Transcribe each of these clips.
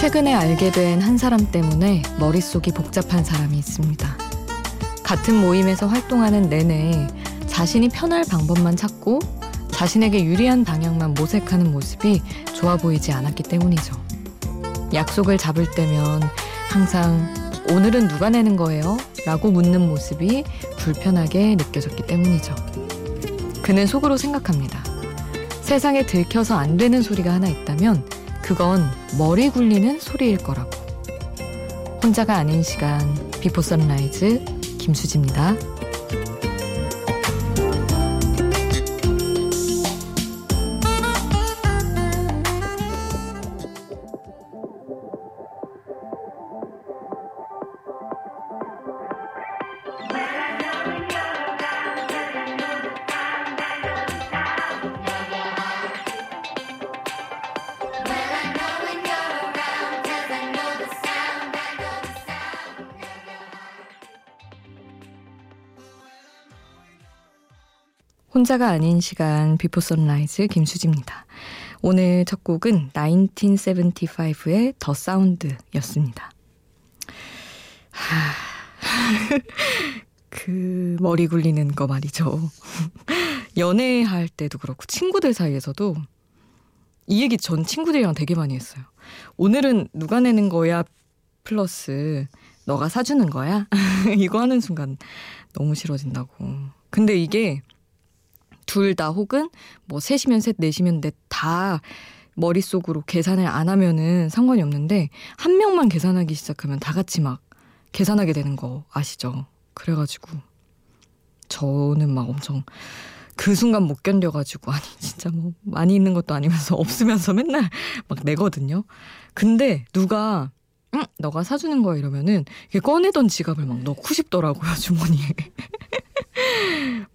최근에 알게 된 한 사람 때문에 머릿속이 복잡한 사람이 있습니다. 같은 모임에서 활동하는 내내 자신이 편할 방법만 찾고 자신에게 유리한 방향만 모색하는 모습이 좋아 보이지 않았기 때문이죠. 약속을 잡을 때면 항상 오늘은 누가 내는 거예요? 라고 묻는 모습이 불편하게 느껴졌기 때문이죠. 그는 속으로 생각합니다. 세상에 들켜서 안 되는 소리가 하나 있다면 그건 머리 굴리는 소리일 거라고. 혼자가 아닌 시간 Before Sunrise 김수지입니다. 혼자가 아닌 시간 Before Sunrise 김수지입니다. 오늘 첫 곡은 1975의 The Sound였습니다. 하... 그 머리 굴리는 거 말이죠. 연애할 때도 그렇고 친구들 사이에서도 이 얘기 전 친구들이랑 되게 많이 했어요. 오늘은 누가 내는 거야 플러스 너가 사주는 거야? 이거 하는 순간 너무 싫어진다고. 근데 이게 둘 다 혹은 뭐 셋이면 셋, 넷이면 넷 다 머릿속으로 계산을 안 하면은 상관이 없는데 한 명만 계산하기 시작하면 다 같이 막 계산하게 되는 거 아시죠? 그래가지고 저는 막 엄청 그 순간 못 견뎌가지고 아니 진짜 뭐 많이 있는 것도 아니면서 없으면서 맨날 막 내거든요. 근데 누가 응 너가 사주는 거야 이러면은 꺼내던 지갑을 막 넣고 싶더라고요 주머니에.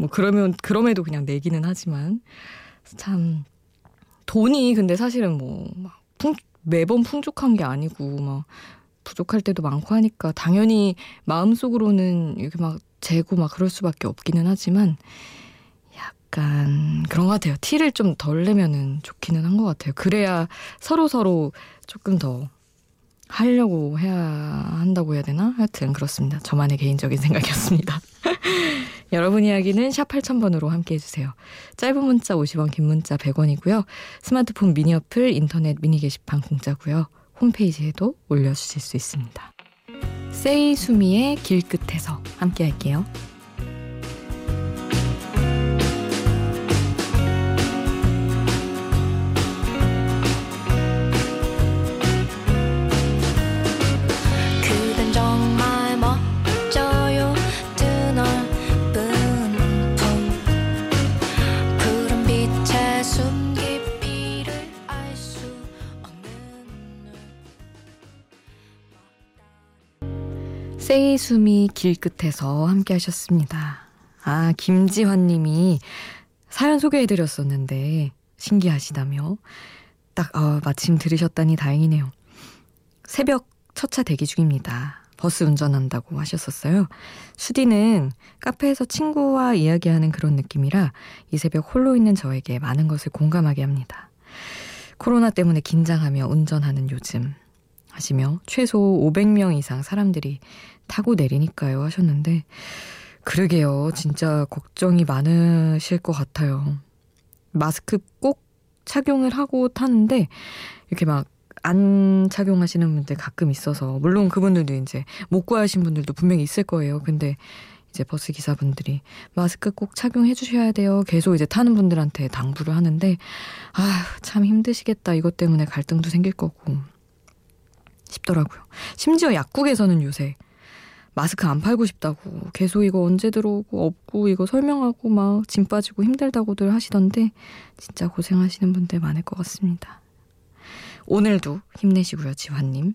뭐 그러면 그럼에도 그냥 내기는 하지만 참 돈이 근데 사실은 뭐막 매번 풍족한 게 아니고 막 부족할 때도 많고 하니까 당연히 마음속으로는 이렇게 막 재고 막 그럴 수밖에 없기는 하지만 약간 그런 것 같아요. 티를 좀 덜 내면은 좋기는 한 것 같아요. 그래야 서로 서로 조금 더 하려고 해야 한다고 해야 되나? 하여튼 그렇습니다. 저만의 개인적인 생각이었습니다. 여러분 이야기는 샵 8000번으로 함께 해주세요. 짧은 문자 50원, 긴 문자 100원이고요. 스마트폰 미니 어플, 인터넷 미니 게시판 공짜고요. 홈페이지에도 올려주실 수 있습니다. 세이 수미의 길 끝에서 함께 할게요. 세이수미 길끝에서 함께 하셨습니다. 아, 김지환 님이 사연 소개해드렸었는데, 신기하시다며. 딱, 어, 마침 들으셨다니 다행이네요. 새벽 첫 차 대기 중입니다. 버스 운전한다고 하셨었어요. 수디는 카페에서 친구와 이야기하는 그런 느낌이라 이 새벽 홀로 있는 저에게 많은 것을 공감하게 합니다. 코로나 때문에 긴장하며 운전하는 요즘 하시며 최소 500명 이상 사람들이 타고 내리니까요 하셨는데 그러게요. 진짜 걱정이 많으실 것 같아요. 마스크 꼭 착용을 하고 타는데 이렇게 막 안 착용하시는 분들 가끔 있어서 물론 그분들도 이제 못 구하신 분들도 분명히 있을 거예요. 근데 이제 버스 기사분들이 마스크 꼭 착용해 주셔야 돼요. 계속 이제 타는 분들한테 당부를 하는데 아, 참 힘드시겠다. 이것 때문에 갈등도 생길 거고 싶더라고요. 심지어 약국에서는 요새 마스크 안 팔고 싶다고 계속 이거 언제 들어오고 없고 이거 설명하고 막 짐 빠지고 힘들다고들 하시던데 진짜 고생하시는 분들 많을 것 같습니다. 오늘도 힘내시고요, 지환님.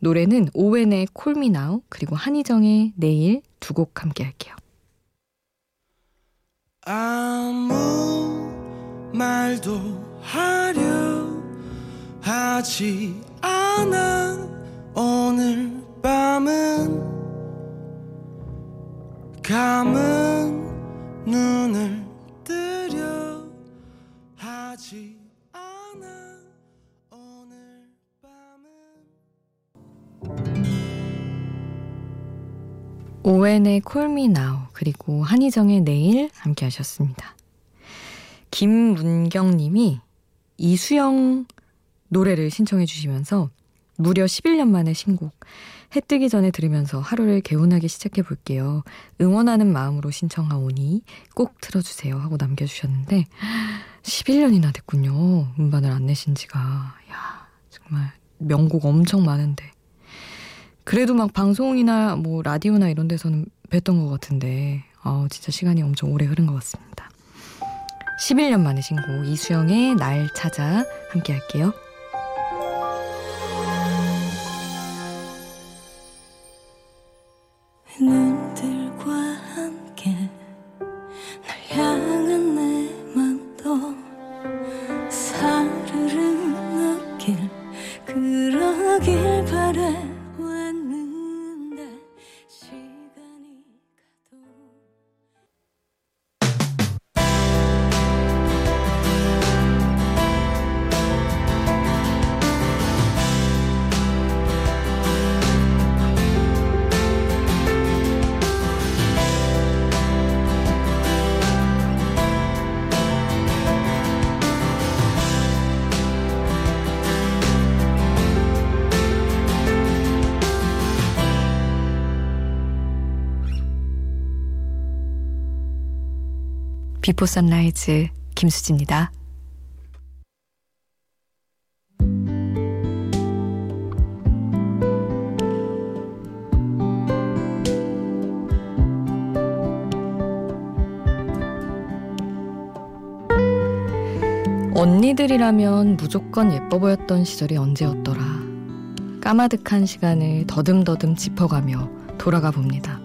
노래는 오웬의 콜미나우 그리고 한희정의 내일 두 곡 함께 할게요. 아무 말도 하려 하지 않아 오늘 밤은 감은 눈을 뜨려 하지 않아 오늘 밤은 오웬의 콜미 나우 그리고 한희정의 내일 함께 하셨습니다. 김문경 님이 이수영 노래를 신청해 주시면서 무려 11년 만에 신곡 해 뜨기 전에 들으면서 하루를 개운하게 시작해 볼게요. 응원하는 마음으로 신청하오니 꼭 틀어주세요 하고 남겨주셨는데 11년이나 됐군요. 음반을 안 내신 지가 야 정말 명곡 엄청 많은데 그래도 막 방송이나 뭐 라디오나 이런 데서는 뵀던 것 같은데 아 진짜 시간이 엄청 오래 흐른 것 같습니다. 11년 만에 신곡 이수영의 날 찾아 함께 할게요. Before Sunrise 김수지입니다. 언니들이라면 무조건 예뻐 보였던 시절이 언제였더라. 까마득한 시간을 더듬더듬 짚어가며 돌아가 봅니다.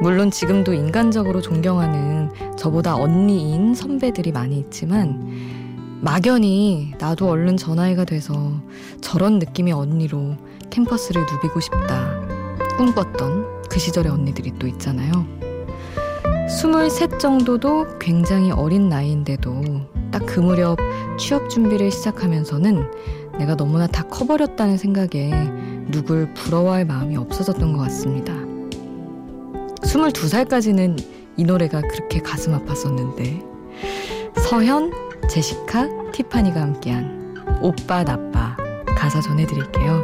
물론 지금도 인간적으로 존경하는 저보다 언니인 선배들이 많이 있지만 막연히 나도 얼른 저 나이가 돼서 저런 느낌의 언니로 캠퍼스를 누비고 싶다 꿈꿨던 그 시절의 언니들이 또 있잖아요. 23 정도도 굉장히 어린 나이인데도 딱 그 무렵 취업 준비를 시작하면서는 내가 너무나 다 커버렸다는 생각에 누굴 부러워할 마음이 없어졌던 것 같습니다. 22살까지는 이 노래가 그렇게 가슴 아팠었는데 서현, 제시카, 티파니가 함께한 오빠 나빠 가사 전해드릴게요.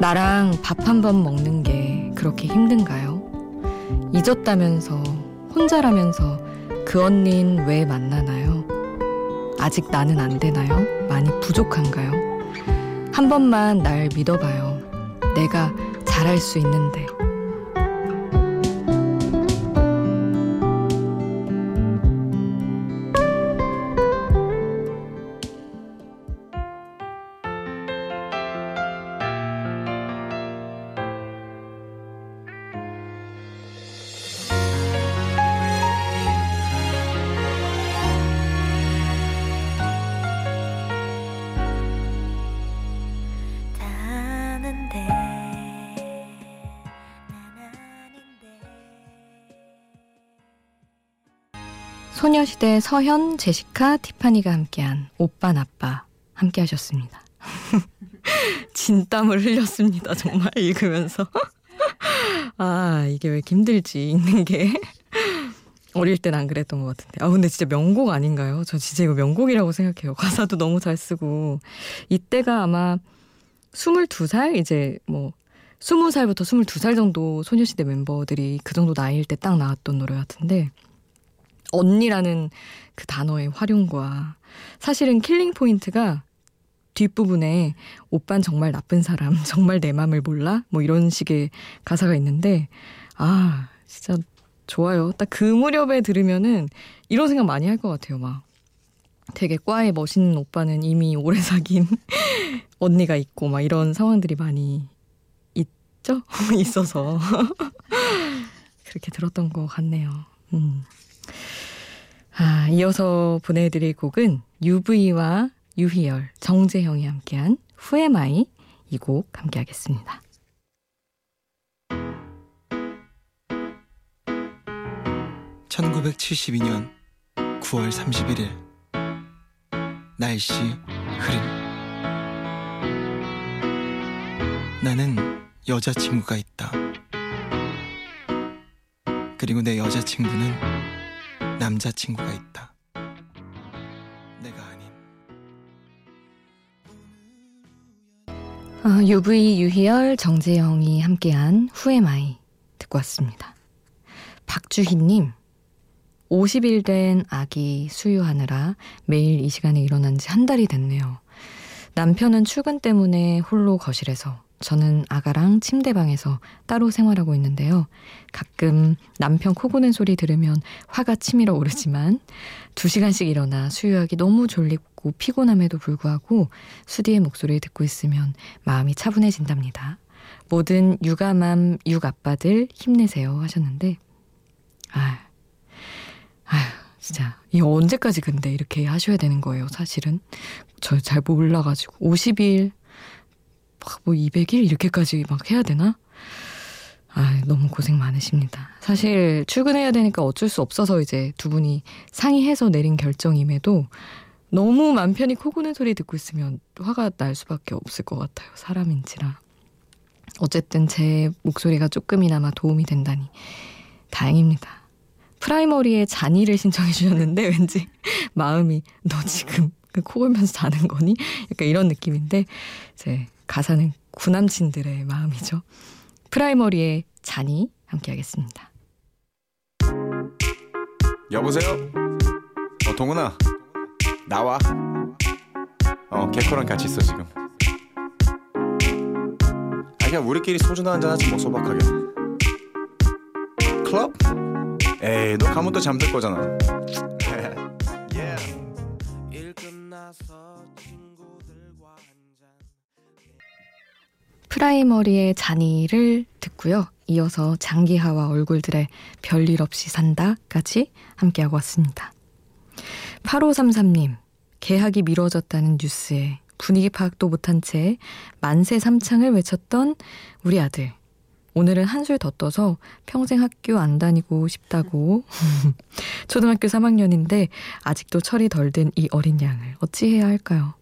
나랑 밥 한 번 먹는 게 그렇게 힘든가요? 잊었다면서 혼자라면서 그 언닌 왜 만나나요? 아직 나는 안 되나요? 많이 부족한가요? 한 번만 날 믿어봐요. 내가 잘할 수 있는데. 소녀시대 서현, 제시카, 티파니가 함께한 오빠 나빠 함께 하셨습니다. 진땀을 흘렸습니다. 정말 읽으면서. 아, 이게 왜 힘들지, 읽는 게. 어릴 땐 안 그랬던 것 같은데. 아, 근데 진짜 명곡 아닌가요? 저 진짜 이거 명곡이라고 생각해요. 가사도 너무 잘 쓰고. 이때가 아마 22살? 이제 뭐, 20살부터 22살 정도 소녀시대 멤버들이 그 정도 나이일 때 딱 나왔던 노래 같은데. 언니라는 그 단어의 활용과 사실은 killing point가 뒷부분에 오빤 정말 나쁜 사람, 정말 내 맘을 몰라? 뭐 이런 식의 가사가 있는데 아, 진짜 좋아요. 딱 그 무렵에 들으면은 이런 생각 많이 할 것 같아요. 막 되게 과에 멋있는 오빠는 이미 오래 사귄 언니가 있고 막 이런 상황들이 많이 있죠? 있어서 그렇게 들었던 것 같네요. 음. 아, 이어서 보내드릴 곡은 UV와 유희열, 정재형이 함께한 후에마이 이 곡 함께 하겠습니다. (1972년 9월 31일) 날씨 흐림 나는 여자친구가 있다 그리고 내 여자친구는 남자친구가 있다. 내가 아닌. 아, UV 유희열 정재영이 함께한 후에마이 듣고 왔습니다. 박주희님 50일 된 아기 수유하느라 매일 이 시간에 일어난 지 한 달이 됐네요. 남편은 출근 때문에 홀로 거실에서 저는 아가랑 침대방에서 따로 생활하고 있는데요. 가끔 남편 코 고는 소리 들으면 화가 치밀어 오르지만 두 시간씩 일어나 수유하기 너무 졸립고 피곤함에도 불구하고 수디의 목소리를 듣고 있으면 마음이 차분해진답니다. 모든 육아맘 육아빠들 힘내세요 하셨는데 아, 아 진짜 이 언제까지 근데 이렇게 하셔야 되는 거예요 사실은 저 잘 몰라가지고 50일 뭐 200일 이렇게까지 막 해야 되나? 아, 너무 고생 많으십니다. 사실 출근해야 되니까 어쩔 수 없어서 이제 두 분이 상의해서 내린 결정임에도 너무 맘 편히 코 고는 소리 듣고 있으면 화가 날 수밖에 없을 것 같아요. 사람인지라. 어쨌든 제 목소리가 조금이나마 도움이 된다니 다행입니다. 프라이머리에 잔이를 신청해 주셨는데 왠지 마음이 너 지금 그코 골면서 자는 거니? 약간 이런 느낌인데 제 가사는 구남친들의 마음이죠. 프라이머리의 잔이 함께하겠습니다. 여보세요? 어 동훈아 나와 어 개코랑 같이 있어 지금 아 그냥 우리끼리 소주나 한잔 하지 뭐 소박하게 클럽? 에이 너 가면 또 잠들 거잖아 프라이머리의 잔이를 듣고요. 이어서 장기하와 얼굴들의 별일 없이 산다까지 함께하고 왔습니다. 8533님, 개학이 미뤄졌다는 뉴스에 분위기 파악도 못한 채 만세 삼창을 외쳤던 우리 아들. 오늘은 한술 더 떠서 평생 학교 안 다니고 싶다고. 초등학교 3학년인데 아직도 철이 덜 든 이 어린 양을 어찌해야 할까요?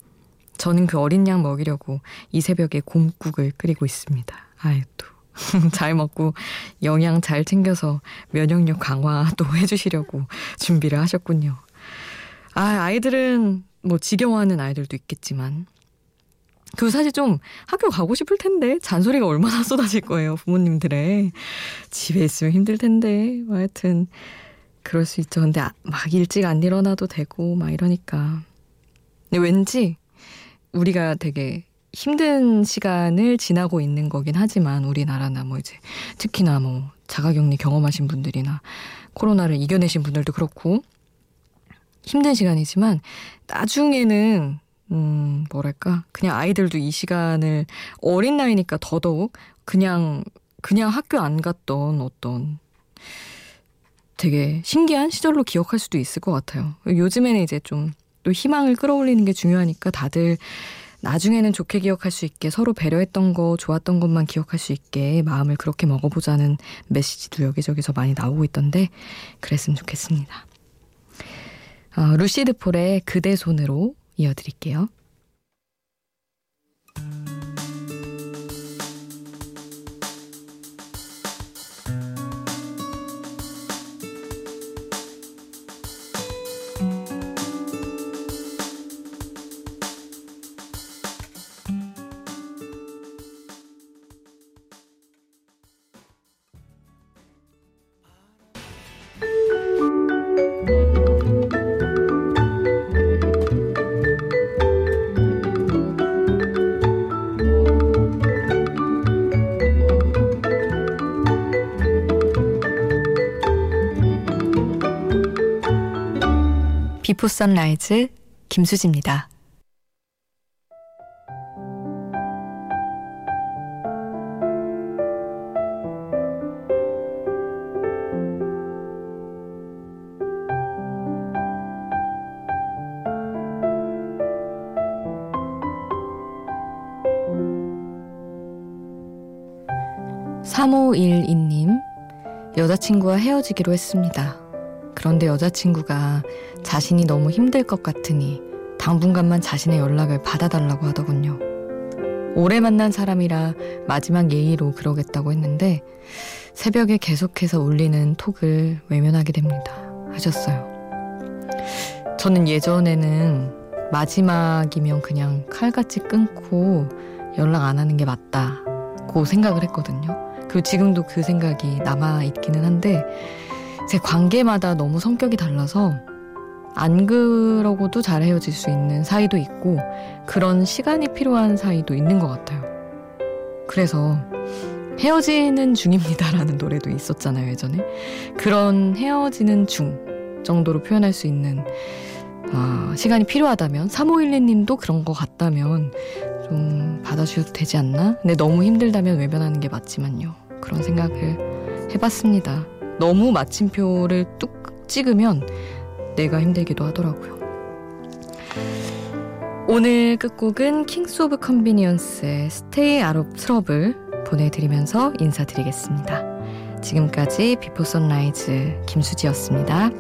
저는 그 어린 양 먹이려고 이 새벽에 곰국을 끓이고 있습니다. 아유, 또. 잘 먹고 영양 잘 챙겨서 면역력 강화도 해주시려고 준비를 하셨군요. 아, 아이들은 뭐 지겨워하는 아이들도 있겠지만 그 사실 좀 학교 가고 싶을 텐데 잔소리가 얼마나 쏟아질 거예요 부모님들의 집에 있으면 힘들 텐데 뭐 하여튼 그럴 수 있죠 근데 아- 막 일찍 안 일어나도 되고 막 이러니까 근데 왠지 우리가 되게 힘든 시간을 지나고 있는 거긴 하지만 우리나라나 뭐 이제 특히나 뭐 자가격리 경험하신 분들이나 코로나를 이겨내신 분들도 그렇고 힘든 시간이지만 나중에는 음 뭐랄까 그냥 아이들도 이 시간을 어린 나이니까 더더욱 그냥 그냥 학교 안 갔던 어떤 되게 신기한 시절로 기억할 수도 있을 것 같아요. 요즘에는 이제 좀 또 희망을 끌어올리는 게 중요하니까 다들 나중에는 좋게 기억할 수 있게 서로 배려했던 거 좋았던 것만 기억할 수 있게 마음을 그렇게 먹어보자는 메시지도 여기저기서 많이 나오고 있던데 그랬으면 좋겠습니다. 어, 루시드 폴의 그대 손으로 이어드릴게요. 비포 선라이즈 김수지입니다. (3512님) 여자친구와 헤어지기로 했습니다. 그런데 여자친구가 자신이 너무 힘들 것 같으니 당분간만 자신의 연락을 받아달라고 하더군요. 오래 만난 사람이라 마지막 예의로 그러겠다고 했는데 새벽에 계속해서 울리는 톡을 외면하게 됩니다. 하셨어요. 저는 예전에는 마지막이면 그냥 칼같이 끊고 연락 안 하는 게 맞다고 생각을 했거든요. 그리고 지금도 그 생각이 남아있기는 한데, 제 관계마다 너무 성격이 달라서 안 그러고도 잘 헤어질 수 있는 사이도 있고 그런 시간이 필요한 사이도 있는 것 같아요. 그래서 헤어지는 중입니다라는 노래도 있었잖아요, 예전에. 그런 헤어지는 중 정도로 표현할 수 있는 아, 시간이 필요하다면 3512님도 그런 것 같다면 좀 받아주셔도 되지 않나? 근데 너무 힘들다면 외면하는 게 맞지만요. 그런 생각을 해봤습니다. 너무 마침표를 뚝 찍으면 내가 힘들기도 하더라고요. 오늘 끝곡은 Kings of Convenience의 Stay Out of Trouble 보내드리면서 인사드리겠습니다. 지금까지 Before Sunrise 김수지였습니다.